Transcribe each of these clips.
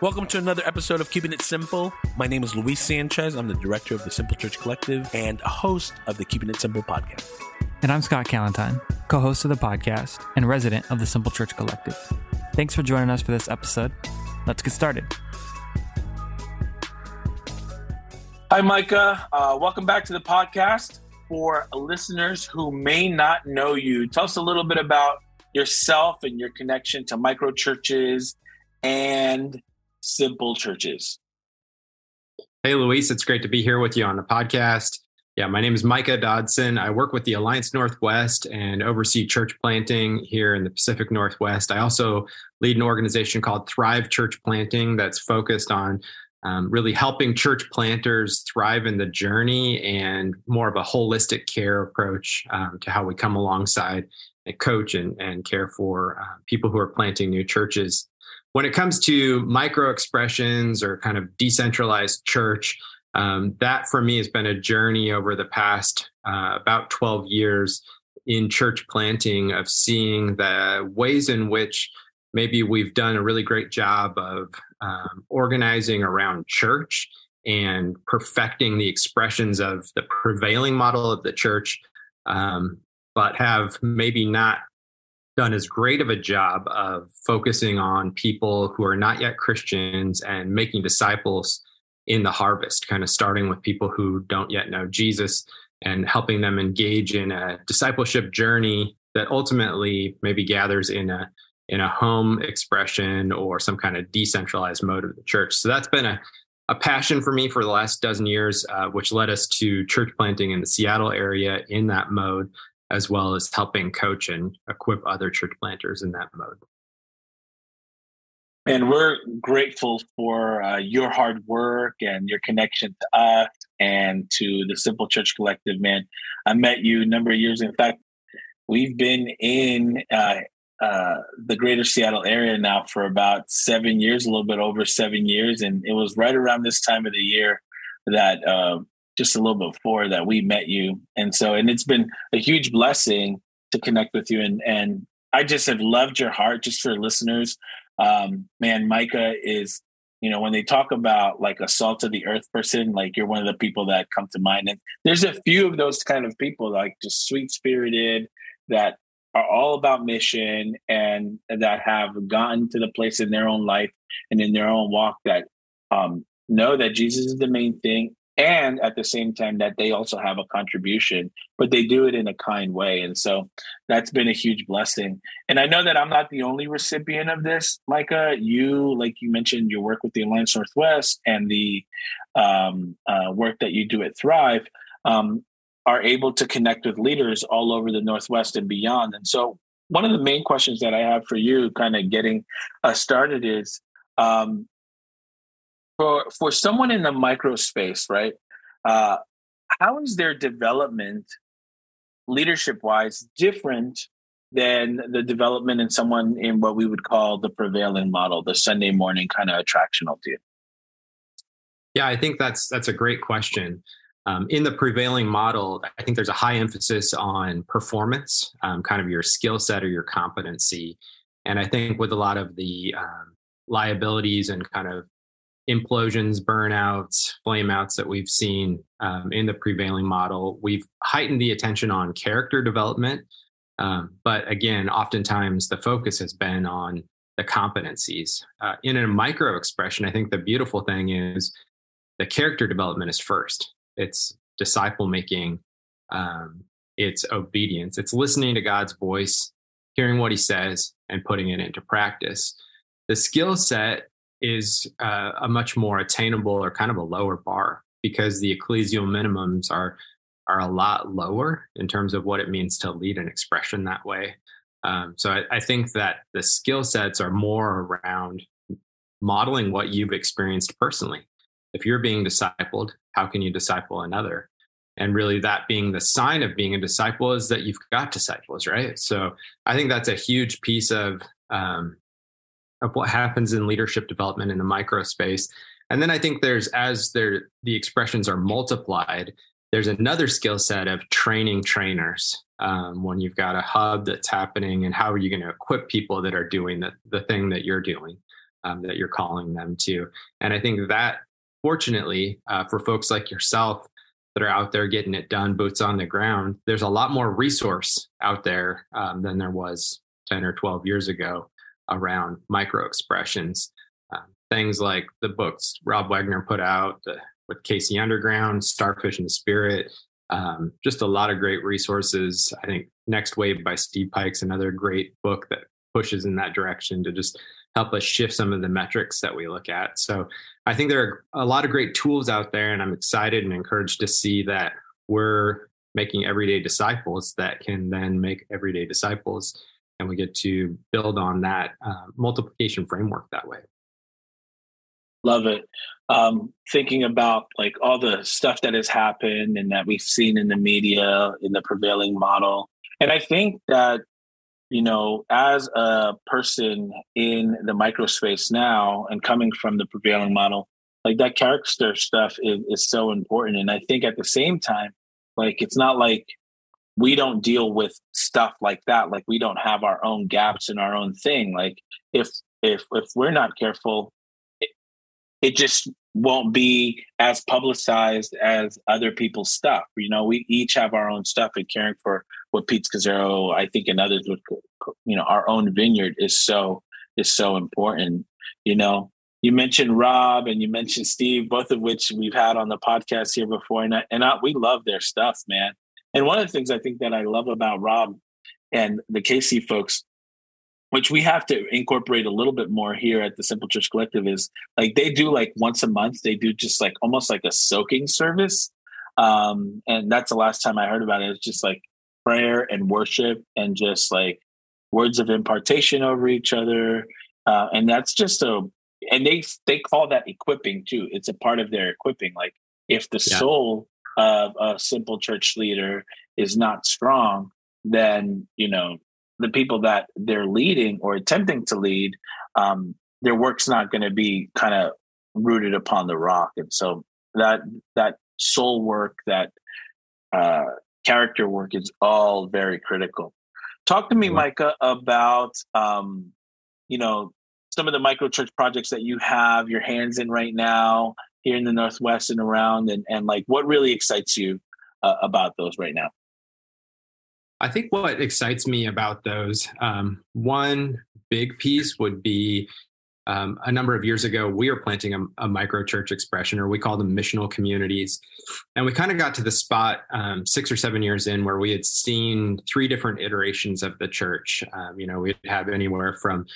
Welcome to another episode of Keeping It Simple. My name is Luis Sanchez. I'm the director of the Simple Church Collective and a host of the Keeping It Simple podcast. And I'm Scott Callentine, co host of the podcast and resident of the Simple Church Collective. Thanks for joining us for this episode. Let's get started. Hi, Micah. Uh, welcome back to the podcast. For listeners who may not know you, tell us a little bit about yourself and your connection to micro churches and simple churches. Hey, Luis, it's great to be here with you on the podcast. Yeah, my name is Micah Dodson. I work with the Alliance Northwest and oversee church planting here in the Pacific Northwest. I also lead an organization called Thrive Church Planting that's focused on um, really helping church planters thrive in the journey and more of a holistic care approach um, to how we come alongside and coach and, and care for uh, people who are planting new churches. When it comes to micro expressions or kind of decentralized church, um, that for me has been a journey over the past uh, about 12 years in church planting of seeing the ways in which maybe we've done a really great job of um, organizing around church and perfecting the expressions of the prevailing model of the church, um, but have maybe not done as great of a job of focusing on people who are not yet Christians and making disciples in the harvest, kind of starting with people who don't yet know Jesus and helping them engage in a discipleship journey that ultimately maybe gathers in a in a home expression or some kind of decentralized mode of the church. So that's been a, a passion for me for the last dozen years, uh, which led us to church planting in the Seattle area in that mode, as well as helping coach and equip other church planters in that mode. And we're grateful for uh, your hard work and your connection to us and to the Simple Church Collective, man. I met you a number of years. In fact, we've been in uh, uh, the greater Seattle area now for about seven years, a little bit over seven years. And it was right around this time of the year that uh, just a little before that we met you. And so, and it's been a huge blessing to connect with you. And, and I just have loved your heart just for listeners. Um, man, Micah is, you know, when they talk about like a salt of the earth person, like you're one of the people that come to mind. And there's a few of those kind of people, like just sweet spirited, that are all about mission and that have gotten to the place in their own life and in their own walk that um, know that Jesus is the main thing and at the same time that they also have a contribution but they do it in a kind way. And so that's been a huge blessing. And i know that i'm not the only recipient of this micah. You like you mentioned your work with the alliance northwest and the um, uh, work that you do at thrive um, are able to connect with leaders all over the Northwest and beyond. And so, one of the main questions that I have for you, kind of getting us started, is um, for for someone in the micro space, right? Uh, how is their development, leadership wise, different than the development in someone in what we would call the prevailing model, the Sunday morning kind of attractional team? Yeah, I think that's that's a great question. Um, in the prevailing model, I think there's a high emphasis on performance, um, kind of your skill set or your competency. And I think with a lot of the um, liabilities and kind of implosions, burnouts, flameouts that we've seen um, in the prevailing model, we've heightened the attention on character development. Um, but again, oftentimes the focus has been on the competencies. Uh, in a micro expression, I think the beautiful thing is the character development is first it's disciple making, um, it's obedience, it's listening to God's voice, hearing what He says, and putting it into practice. The skill set is uh, a much more attainable or kind of a lower bar because the ecclesial minimums are are a lot lower in terms of what it means to lead an expression that way. Um, so I, I think that the skill sets are more around modeling what you've experienced personally if you're being discipled, how can you disciple another? And really, that being the sign of being a disciple is that you've got disciples, right? So I think that's a huge piece of um, of what happens in leadership development in the micro space. And then I think there's as there the expressions are multiplied, there's another skill set of training trainers. Um, when you've got a hub that's happening, and how are you going to equip people that are doing the, the thing that you're doing? um, that you're calling them to. And I think that, fortunately, uh, for folks like yourself that are out there getting it done, boots on the ground, there's a lot more resource out there um, than there was 10 or 12 years ago around micro expressions. Um, things like the books Rob Wegner put out with KC Underground, Starfish and Spirit, um, just a lot of great resources. I think Next Wave by Steve Pike's another great book that pushes in that direction to just help us shift some of the metrics that we look at. So I think there are a lot of great tools out there, and I'm excited and encouraged to see that we're making everyday disciples that can then make everyday disciples. And we get to build on that uh, multiplication framework that way. Love it. Um, thinking about like all the stuff that has happened and that we've seen in the media in the prevailing model. And I think that, you know, as a person in the microspace now and coming from the prevailing model, like that character stuff is, is so important. And I think at the same time, like it's not like we don't deal with stuff like that. Like we don't have our own gaps in our own thing. Like if if if we're not careful, it just won't be as publicized as other people's stuff. You know, we each have our own stuff and caring for what Pete Scazzero, I think, and others would, you know, our own vineyard is so is so important. You know, you mentioned Rob and you mentioned Steve, both of which we've had on the podcast here before, and I, and I, we love their stuff, man. And one of the things I think that I love about Rob and the KC folks which we have to incorporate a little bit more here at the Simple Church Collective is like they do like once a month, they do just like almost like a soaking service. Um, and that's the last time I heard about it. It's just like prayer and worship and just like words of impartation over each other. Uh, and that's just a, and they, they call that equipping too. It's a part of their equipping. Like if the yeah. soul of a simple church leader is not strong, then, you know, the people that they're leading or attempting to lead, um, their work's not going to be kind of rooted upon the rock. And so that that soul work, that uh, character work, is all very critical. Talk to me, Micah, about um, you know some of the micro church projects that you have your hands in right now here in the Northwest and around, and and like what really excites you uh, about those right now. I think what excites me about those, um, one big piece would be um, a number of years ago, we were planting a, a, micro church expression, or we call them missional communities. And we kind of got to the spot um, six or seven years in where we had seen three different iterations of the church. Um, you know, we'd have anywhere from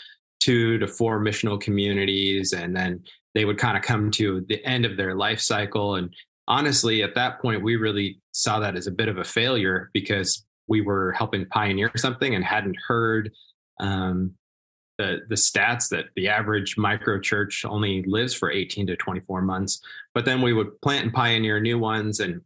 two to four missional communities, and then they would kind of come to the end of their life cycle. And honestly, at that point, we really saw that as a bit of a failure because we were helping pioneer something and hadn't heard um, the the stats that the average micro church only lives for 18 to 24 months. But then we would plant and pioneer new ones, and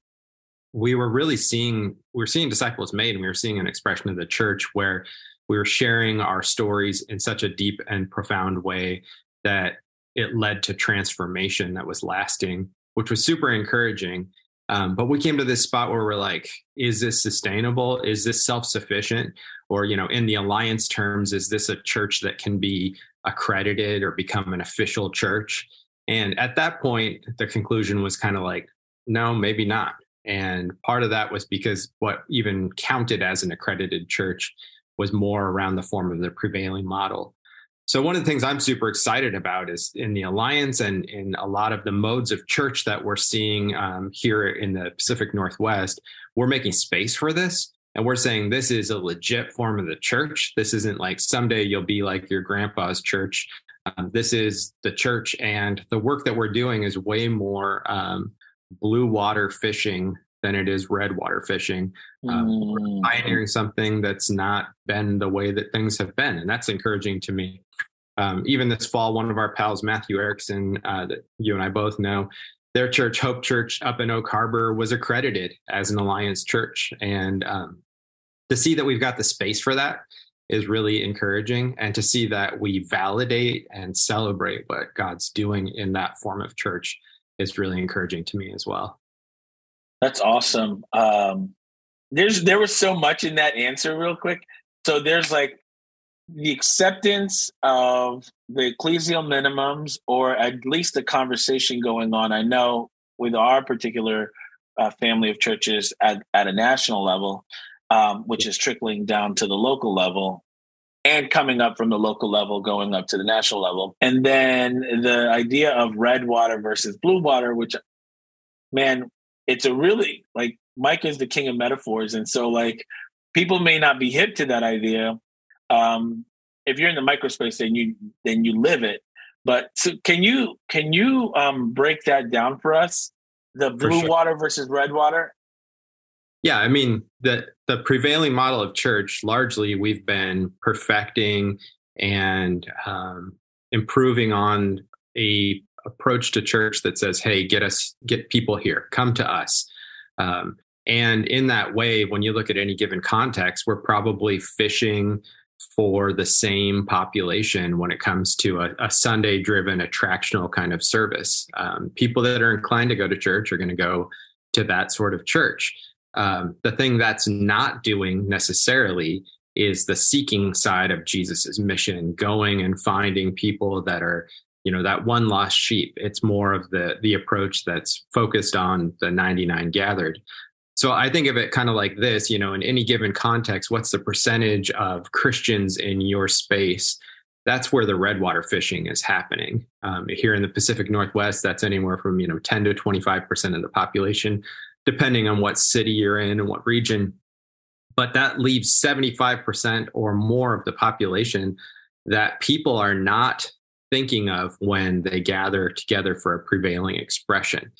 we were really seeing we were seeing disciples made, and we were seeing an expression of the church where we were sharing our stories in such a deep and profound way that it led to transformation that was lasting, which was super encouraging. Um, but we came to this spot where we're like, is this sustainable? Is this self sufficient? Or, you know, in the alliance terms, is this a church that can be accredited or become an official church? And at that point, the conclusion was kind of like, no, maybe not. And part of that was because what even counted as an accredited church was more around the form of the prevailing model. So one of the things I'm super excited about is in the alliance and in a lot of the modes of church that we're seeing um, here in the Pacific Northwest, we're making space for this. And we're saying this is a legit form of the church. This isn't like someday you'll be like your grandpa's church. Um, this is the church, and the work that we're doing is way more um, blue water fishing than it is red water fishing. Um, mm. We're pioneering something that's not been the way that things have been, and that's encouraging to me um, even this fall, one of our pals, Matthew Erickson, uh, that you and I both know, their church, Hope Church up in Oak Harbor, was accredited as an Alliance church. And um, to see that we've got the space for that is really encouraging. And to see that we validate and celebrate what God's doing in that form of church is really encouraging to me as well. That's awesome. Um, there's there was so much in that answer, real quick. So there's like the acceptance of the ecclesial minimums, or at least the conversation going on. I know with our particular uh, family of churches at, at a national level, um, which is trickling down to the local level and coming up from the local level, going up to the national level. And then the idea of red water versus blue water, which, man, it's a really like Mike is the king of metaphors. And so, like, people may not be hip to that idea. Um, if you're in the microspace, then you then you live it. But so can you can you um, break that down for us? The blue sure. water versus red water. Yeah, I mean the the prevailing model of church largely we've been perfecting and um, improving on a approach to church that says, "Hey, get us get people here, come to us." Um, and in that way, when you look at any given context, we're probably fishing for the same population when it comes to a, a Sunday driven attractional kind of service. Um, people that are inclined to go to church are going to go to that sort of church. Um, the thing that's not doing necessarily is the seeking side of Jesus's mission, going and finding people that are, you know, that one lost sheep. It's more of the the approach that's focused on the 99 gathered. So I think of it kind of like this, you know, in any given context, what's the percentage of Christians in your space? That's where the redwater fishing is happening. Um, here in the Pacific Northwest, that's anywhere from, you know, 10 to 25% of the population, depending on what city you're in and what region. But that leaves 75% or more of the population that people are not thinking of when they gather together for a prevailing expression.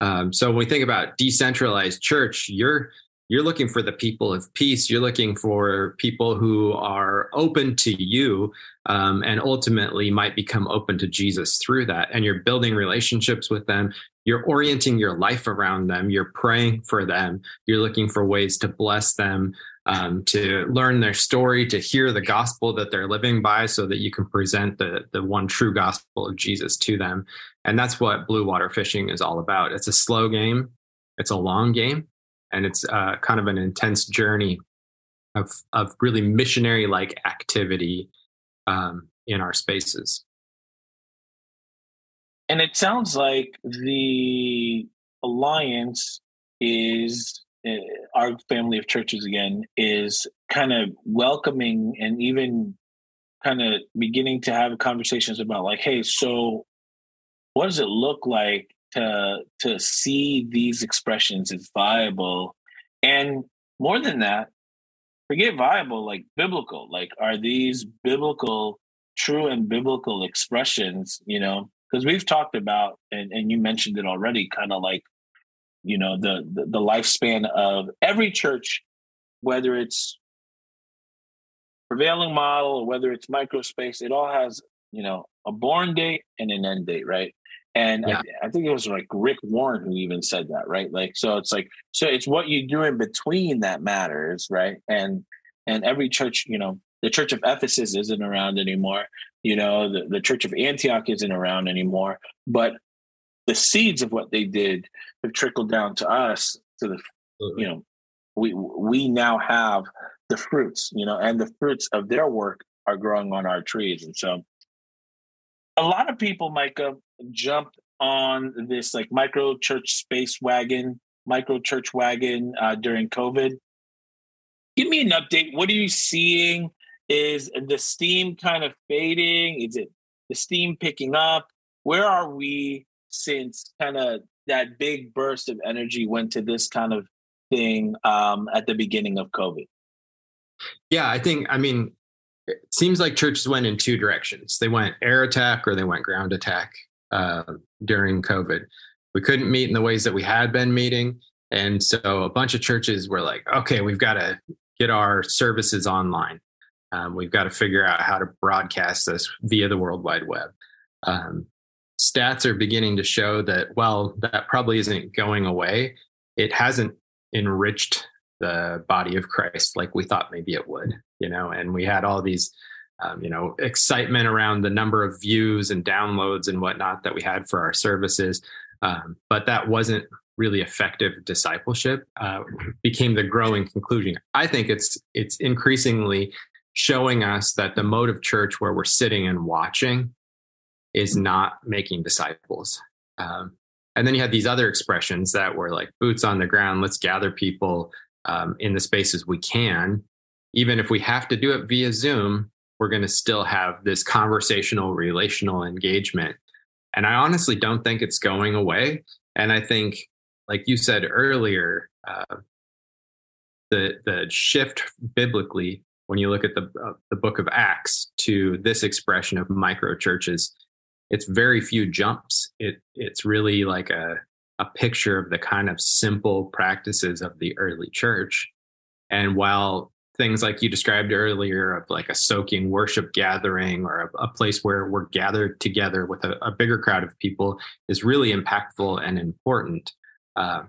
Um, so when we think about decentralized church, you're you're looking for the people of peace. You're looking for people who are open to you um, and ultimately might become open to Jesus through that. And you're building relationships with them. You're orienting your life around them. You're praying for them. You're looking for ways to bless them um, to learn their story, to hear the gospel that they're living by, so that you can present the the one true gospel of Jesus to them. And that's what blue water fishing is all about. It's a slow game, it's a long game, and it's uh, kind of an intense journey of of really missionary like activity um, in our spaces. And it sounds like the alliance is uh, our family of churches again is kind of welcoming and even kind of beginning to have conversations about like hey so what does it look like to to see these expressions as viable? And more than that forget viable like biblical like are these biblical true and biblical expressions you know? Because we've talked about and, and you mentioned it already kind of like you know the, the, the lifespan of every church whether it's prevailing model or whether it's microspace it all has you know a born date and an end date right and yeah. I, I, think it was like rick warren who even said that right? Like so it's like so it's what you do in between that matters right? And and every church you know the church of ephesus isn't around anymore you know the, the church of antioch isn't around anymore but the seeds of what they did have trickled down to us to the you know we we now have the fruits you know and the fruits of their work are growing on our trees. And so a lot of people micah jumped on this like micro church space wagon micro church wagon uh, during covid. Give me an update. What are you seeing? Is the steam kind of fading? Is it the steam picking up? Where are we since kind of that big burst of energy went to this kind of thing um, at the beginning of COVID? Yeah, I think, I mean, it seems like churches went in two directions. They went air attack or they went ground attack uh, during COVID. We couldn't meet in the ways that we had been meeting. And so a bunch of churches were like, okay, we've got to get our services online. Um, we've got to figure out how to broadcast this via the World Wide Web. Um, stats are beginning to show that well that probably isn't going away it hasn't enriched the body of christ like we thought maybe it would you know and we had all these um, you know excitement around the number of views and downloads and whatnot that we had for our services um, but that wasn't really effective discipleship uh, became the growing conclusion i think it's it's increasingly showing us that the mode of church where we're sitting and watching is not making disciples. Um, and then you had these other expressions that were like boots on the ground, let's gather people um, in the spaces we can. Even if we have to do it via Zoom, we're going to still have this conversational, relational engagement. And I honestly don't think it's going away. And I think, like you said earlier, uh, the the shift biblically when you look at the uh, the book of Acts to this expression of micro churches, it's very few jumps. It it's really like a a picture of the kind of simple practices of the early church. And while things like you described earlier of like a soaking worship gathering or a, a place where we're gathered together with a, a, bigger crowd of people is really impactful and important. Uh,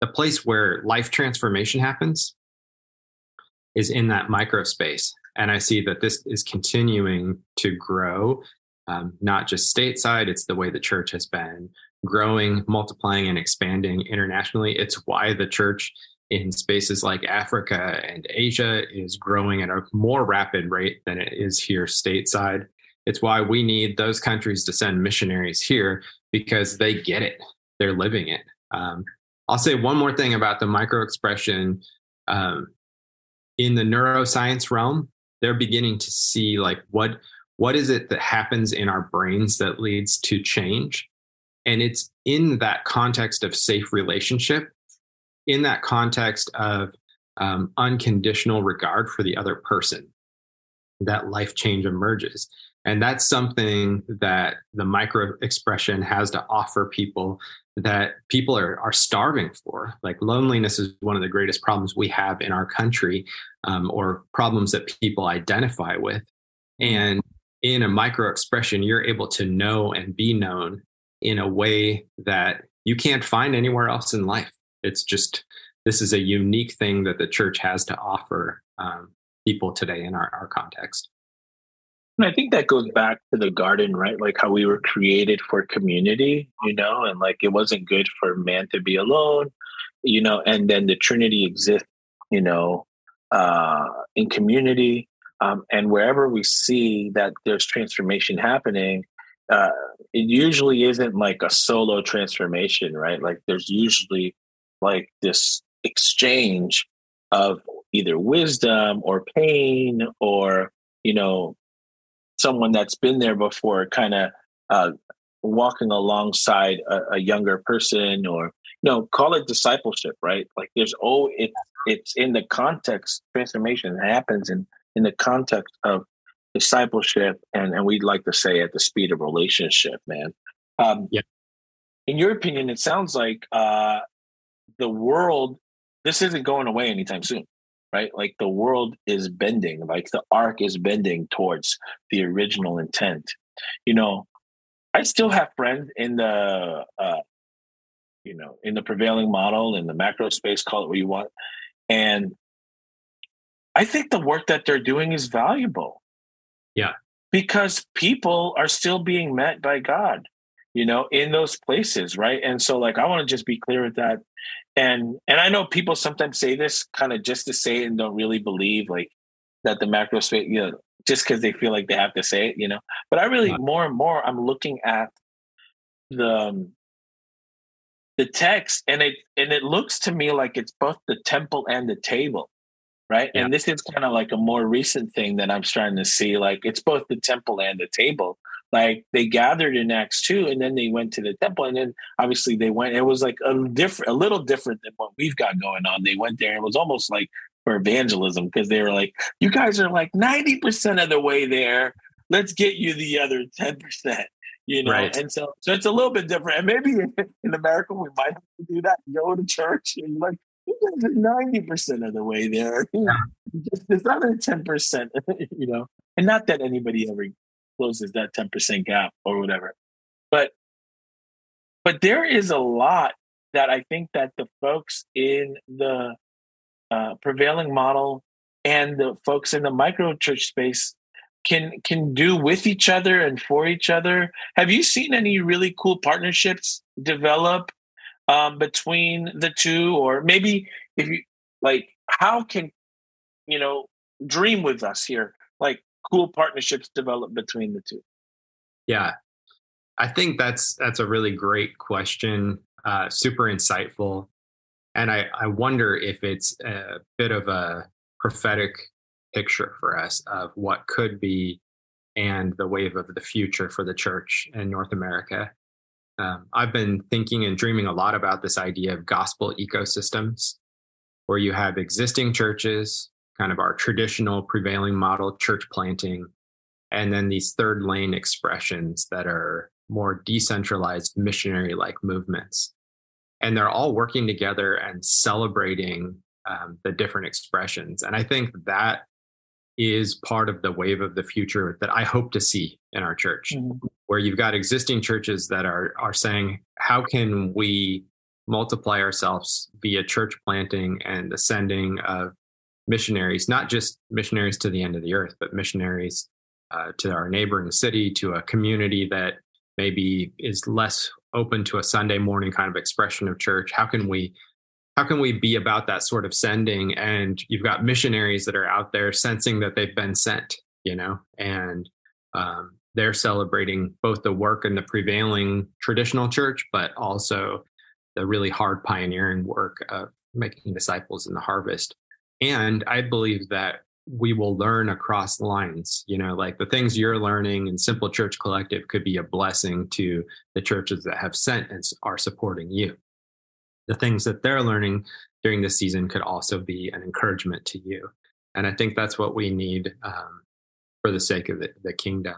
the place where life transformation happens is in that micro space. And I see that this is continuing to grow, um, not just stateside, it's the way the church has been growing, multiplying, and expanding internationally. It's why the church in spaces like Africa and Asia is growing at a more rapid rate than it is here stateside. It's why we need those countries to send missionaries here because they get it, they're living it. Um, I'll say one more thing about the micro expression. Um, in the neuroscience realm, they're beginning to see like what what is it that happens in our brains that leads to change and it's in that context of safe relationship in that context of um, unconditional regard for the other person that life change emerges and that's something that the micro expression has to offer people that people are, are starving for. Like loneliness is one of the greatest problems we have in our country, um, or problems that people identify with. And in a micro expression, you're able to know and be known in a way that you can't find anywhere else in life. It's just, this is a unique thing that the church has to offer um, people today in our, our context. And I think that goes back to the garden, right? Like how we were created for community, you know, and like it wasn't good for man to be alone, you know, and then the Trinity exists, you know, uh, in community. Um, and wherever we see that there's transformation happening, uh, it usually isn't like a solo transformation, right? Like there's usually like this exchange of either wisdom or pain or, you know, someone that's been there before kind of uh, walking alongside a, a, younger person or you know call it discipleship right? Like there's oh it, it's in the context transformation happens in in the context of discipleship and and we'd like to say at the speed of relationship man. Um yeah. in your opinion it sounds like uh the world this isn't going away anytime soon right? Like the world is bending, like the arc is bending towards the original intent. You know, I still have friends in the, uh, you know, in the prevailing model in the macro space, call it what you want. And I think the work that they're doing is valuable. Yeah. Because people are still being met by God, you know, in those places, right? And so, like, I want to just be clear with that and and I know people sometimes say this kind of just to say it and don't really believe like that the macro space, you know, just because they feel like they have to say it, you know. But I really more and more I'm looking at the um, the text and it and it looks to me like it's both the temple and the table right yeah. and this is kind of like a more recent thing that i'm starting to see like it's both the temple and the table like they gathered in acts 2 and then they went to the temple and then obviously they went it was like a different a little different than what we've got going on. They went there and it was almost like for evangelism because they were like you guys are like 90% of the way there. Let's get you the other 10% you know? Right. and so so it's a little bit different and maybe in america we might have to do that go to church and like you guys are 90% of the way there. Yeah. just this other 10% you know? And not that anybody ever closes that 10% gap or whatever. But but there is a lot that I think that the folks in the uh, prevailing model and the folks in the micro church space can can do with each other and for each other. Have you seen any really cool partnerships develop um, between the two, or maybe if you like, how can you know dream with us here? like cool partnerships develop between the two? Yeah, I think that's that's a really great question, uh, super insightful, and I I wonder if it's a bit of a prophetic picture for us of what could be and the wave of the future for the church in North America. Um, I've been thinking and dreaming a lot about this idea of gospel ecosystems, where you have existing churches, kind of our traditional prevailing model church planting, and then these third lane expressions that are more decentralized missionary like movements. And they're all working together and celebrating um, the different expressions. And I think that is part of the wave of the future that I hope to see in our church, mm-hmm. where you've got existing churches that are are saying, how can we multiply ourselves via church planting and the sending of missionaries, not just missionaries to the end of the earth, but missionaries uh, to our neighboring city, to a community that maybe is less open to a Sunday morning kind of expression of church. How can we how can we be about that sort of sending and you've got missionaries that are out there sensing that they've been sent you know and um, they're celebrating both the work and the prevailing traditional church but also the really hard pioneering work of making disciples in the harvest and i believe that we will learn across lines you know like the things you're learning in simple church collective could be a blessing to the churches that have sent and are supporting you the things that they're learning during this season could also be an encouragement to you. And I think that's what we need um, for the sake of the, the kingdom.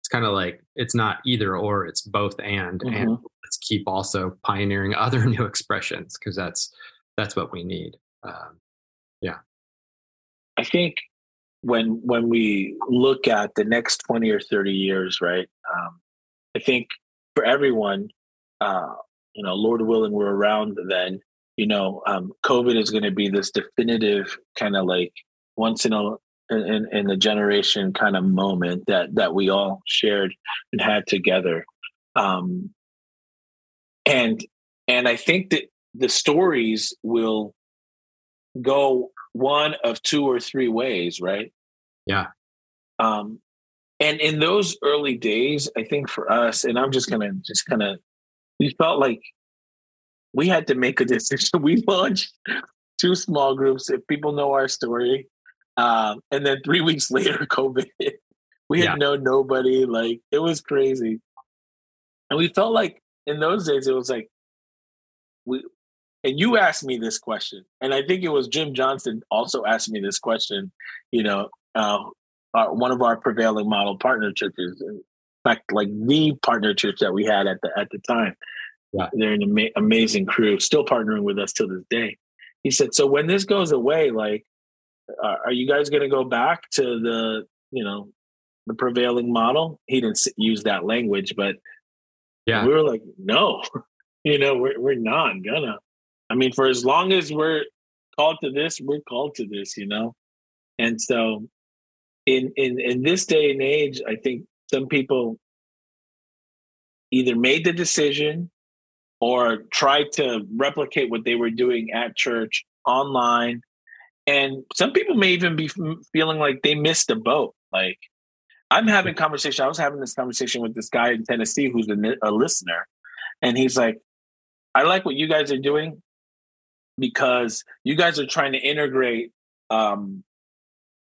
It's kind of like it's not either or, it's both and. Mm-hmm. And let's keep also pioneering other new expressions because that's that's what we need. Um, yeah, I think when when we look at the next twenty or thirty years, right? Um, I think for everyone, uh, you know, Lord willing, we're around then, you know, um, COVID is going to be this definitive kind of like once in a in, in a generation kind of moment that that we all shared and had together. Um, and and I think that the stories will go one of two or three ways, right? Yeah. Um, and in those early days, I think for us, and I'm just gonna just kind of we felt like we had to make a decision. We launched two small groups. If people know our story, um, and then three weeks later, COVID hit. We had yeah. known nobody. Like it was crazy, and we felt like in those days it was like we. And you asked me this question, and I think it was Jim Johnson also asked me this question. You know, uh, our, one of our prevailing model partner churches, fact, like the partner church that we had at the at the time. Yeah. They're an ama- amazing crew, still partnering with us to this day. He said, "So when this goes away, like, uh, are you guys going to go back to the, you know, the prevailing model?" He didn't use that language, but yeah, we were like, "No, you know, we're we're not gonna." I mean, for as long as we're called to this, we're called to this, you know. And so, in in in this day and age, I think some people either made the decision or tried to replicate what they were doing at church online. And some people may even be feeling like they missed the boat. Like I'm having conversation. I was having this conversation with this guy in Tennessee who's a, a listener, and he's like, "I like what you guys are doing because you guys are trying to integrate um,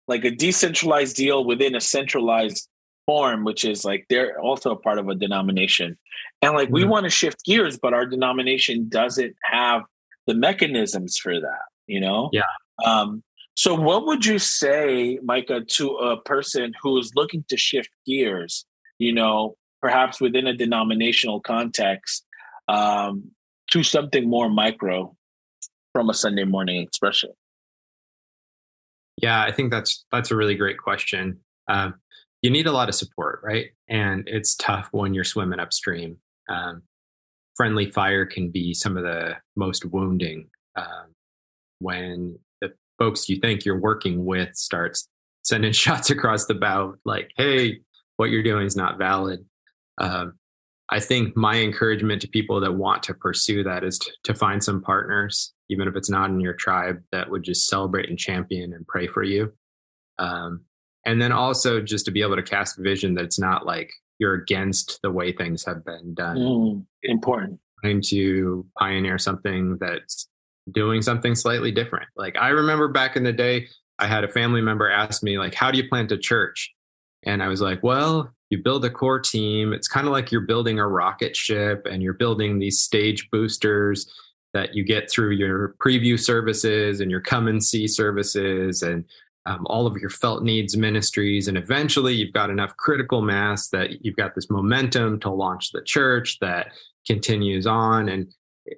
like a decentralized deal within a centralized form, which is like they're also a part of a denomination. And like mm-hmm. we want to shift gears, but our denomination doesn't have the mechanisms for that, you know? Yeah. Um, so what would you say, Micah, to a person who is looking to shift gears, you know, perhaps within a denominational context, um, to something more micro from a Sunday morning expression? Yeah, I think that's that's a really great question. Um, you need a lot of support, right? And it's tough when you're swimming upstream. Um, friendly fire can be some of the most wounding um, when the folks you think you're working with starts sending shots across the bow, like, "Hey, what you're doing is not valid." Um, I think my encouragement to people that want to pursue that is to, to find some partners, even if it's not in your tribe, that would just celebrate and champion and pray for you. Um, and then also just to be able to cast vision that it's not like you're against the way things have been done. Mm, important. Trying to pioneer something that's doing something slightly different. Like I remember back in the day, I had a family member ask me, like, how do you plant a church? And I was like, well, you build a core team. It's kind of like you're building a rocket ship and you're building these stage boosters that you get through your preview services and your come and see services and um, all of your felt needs ministries. And eventually you've got enough critical mass that you've got this momentum to launch the church that continues on. And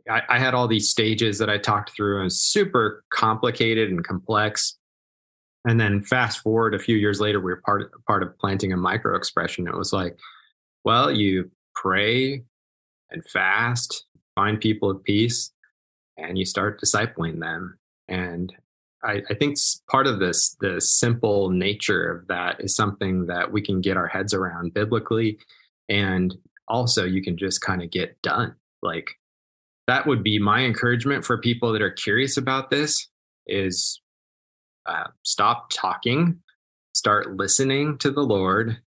I, I had all these stages that I talked through and super complicated and complex. And then fast forward a few years later, we were part of, part of planting a micro expression. It was like, well, you pray and fast, find people of peace, and you start discipling them. And I, I think part of this, the simple nature of that is something that we can get our heads around biblically. And also, you can just kind of get done. Like, that would be my encouragement for people that are curious about this is uh, stop talking, start listening to the Lord,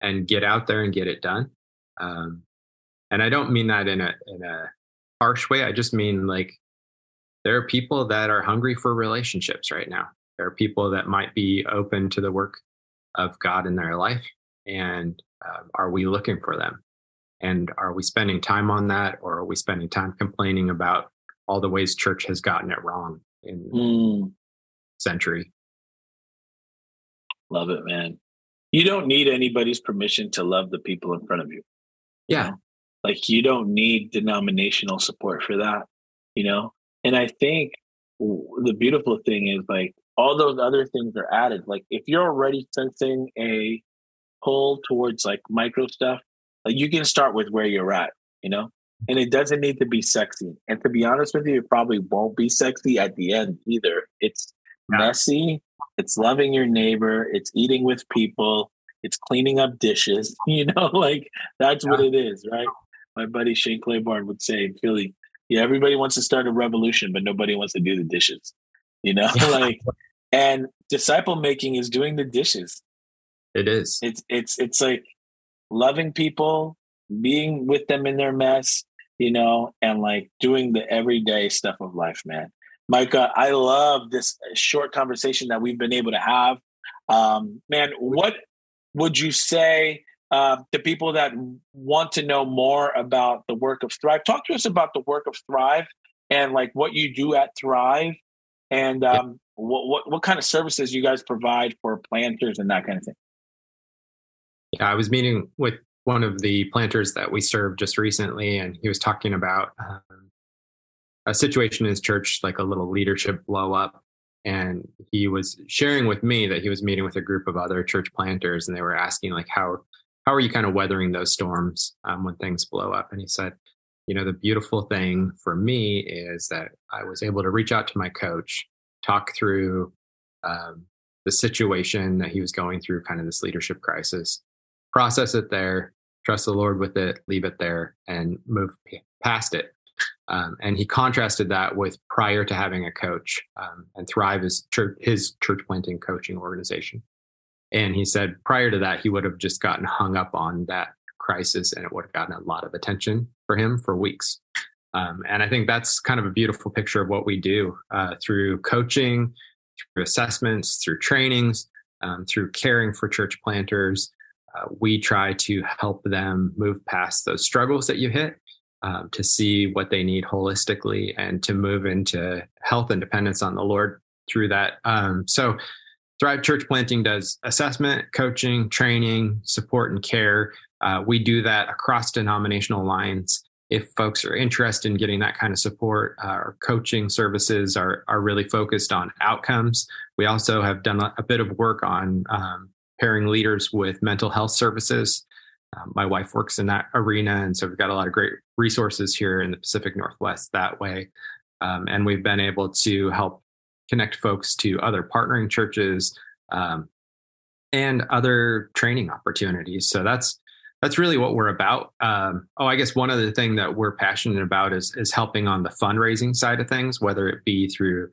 and get out there and get it done. Um, and I don't mean that in a in a harsh way. I just mean like there are people that are hungry for relationships right now. There are people that might be open to the work of God in their life, and uh, are we looking for them? And are we spending time on that, or are we spending time complaining about all the ways church has gotten it wrong in mm century. Love it, man. You don't need anybody's permission to love the people in front of you. Yeah. You know? Like you don't need denominational support for that, you know? And I think the beautiful thing is like all those other things are added. Like if you're already sensing a pull towards like micro stuff, like you can start with where you're at, you know? And it doesn't need to be sexy. And to be honest with you, it probably won't be sexy at the end either. It's messy. It's loving your neighbor. It's eating with people. It's cleaning up dishes. You know, like that's yeah. what it is, right? My buddy Shane Claiborne would say in Philly, yeah, everybody wants to start a revolution, but nobody wants to do the dishes. You know, like and disciple making is doing the dishes. It is. It's it's it's like loving people, being with them in their mess, you know, and like doing the everyday stuff of life, man. Micah, I love this short conversation that we've been able to have. Um, man, what would you say uh, to people that want to know more about the work of Thrive? Talk to us about the work of Thrive and like what you do at Thrive, and um, what, what what kind of services you guys provide for planters and that kind of thing. Yeah, I was meeting with one of the planters that we served just recently, and he was talking about um, a situation in his church, like a little leadership blow up. And he was sharing with me that he was meeting with a group of other church planters, and they were asking like, how how are you kind of weathering those storms um, when things blow up? And he said, you know, the beautiful thing for me is that I was able to reach out to my coach, talk through um, the situation that he was going through, kind of this leadership crisis, process it there, trust the Lord with it, leave it there, and move past it. Um, and he contrasted that with prior to having a coach. Um, and Thrive is church, his church planting coaching organization. And he said prior to that, he would have just gotten hung up on that crisis and it would have gotten a lot of attention for him for weeks. Um, and I think that's kind of a beautiful picture of what we do uh, through coaching, through assessments, through trainings, um, through caring for church planters. Uh, we try to help them move past those struggles that you hit um, to see what they need holistically and to move into health and dependence on the Lord through that. Um, so, Thrive Church Planting does assessment, coaching, training, support, and care. Uh, we do that across denominational lines. If folks are interested in getting that kind of support, uh, our coaching services are, are really focused on outcomes. We also have done a, bit of work on um, pairing leaders with mental health services. Um, my wife works in that arena, and so we've got a lot of great resources here in the Pacific Northwest that way. Um, and we've been able to help connect folks to other partnering churches um, and other training opportunities. So that's that's really what we're about. Um, oh, I guess one other thing that we're passionate about is is helping on the fundraising side of things, whether it be through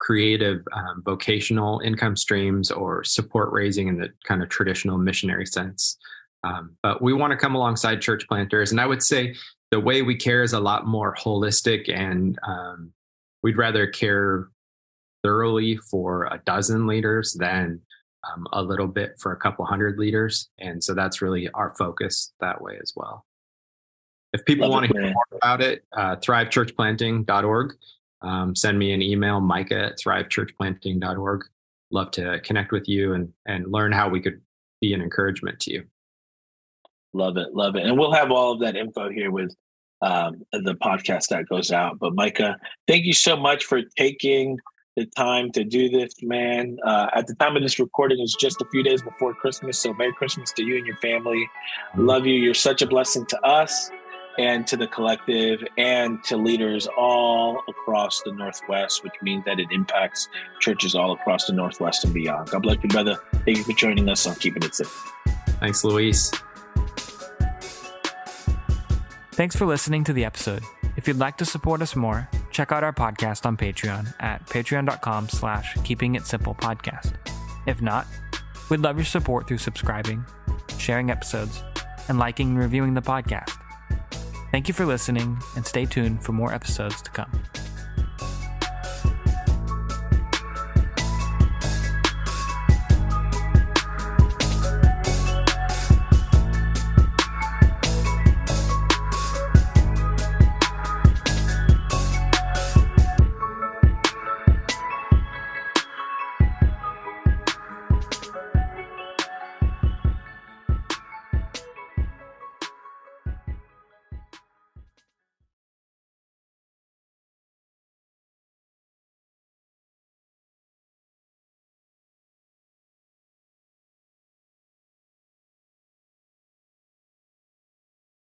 creative um, vocational income streams or support raising in the kind of traditional missionary sense. Um, but we want to come alongside church planters. And I would say the way we care is a lot more holistic, and um, we'd rather care thoroughly for a dozen leaders then um, a little bit for a couple hundred leaders. And so that's really our focus that way as well. If people Love want to hear man. more about it, uh, thrivechurchplanting.org. Um, send me an email, micah at thrivechurchplanting.org. Love to connect with you and, and learn how we could be an encouragement to you. Love it. Love it. And we'll have all of that info here with um, the podcast that goes out. But Micah, thank you so much for taking the time to do this, man. Uh, at the time of this recording, it's just a few days before Christmas. So Merry Christmas to you and your family. Love you. You're such a blessing to us and to the collective and to leaders all across the Northwest, which means that it impacts churches all across the Northwest and beyond. God bless you, brother. Thank you for joining us on Keeping It Simple. Thanks, Luis. Thanks for listening to the episode. If you'd like to support us more, check out our podcast on Patreon at patreon.com slash keeping it simple podcast. If not, we'd love your support through subscribing, sharing episodes, and liking and reviewing the podcast. Thank you for listening, and stay tuned for more episodes to come.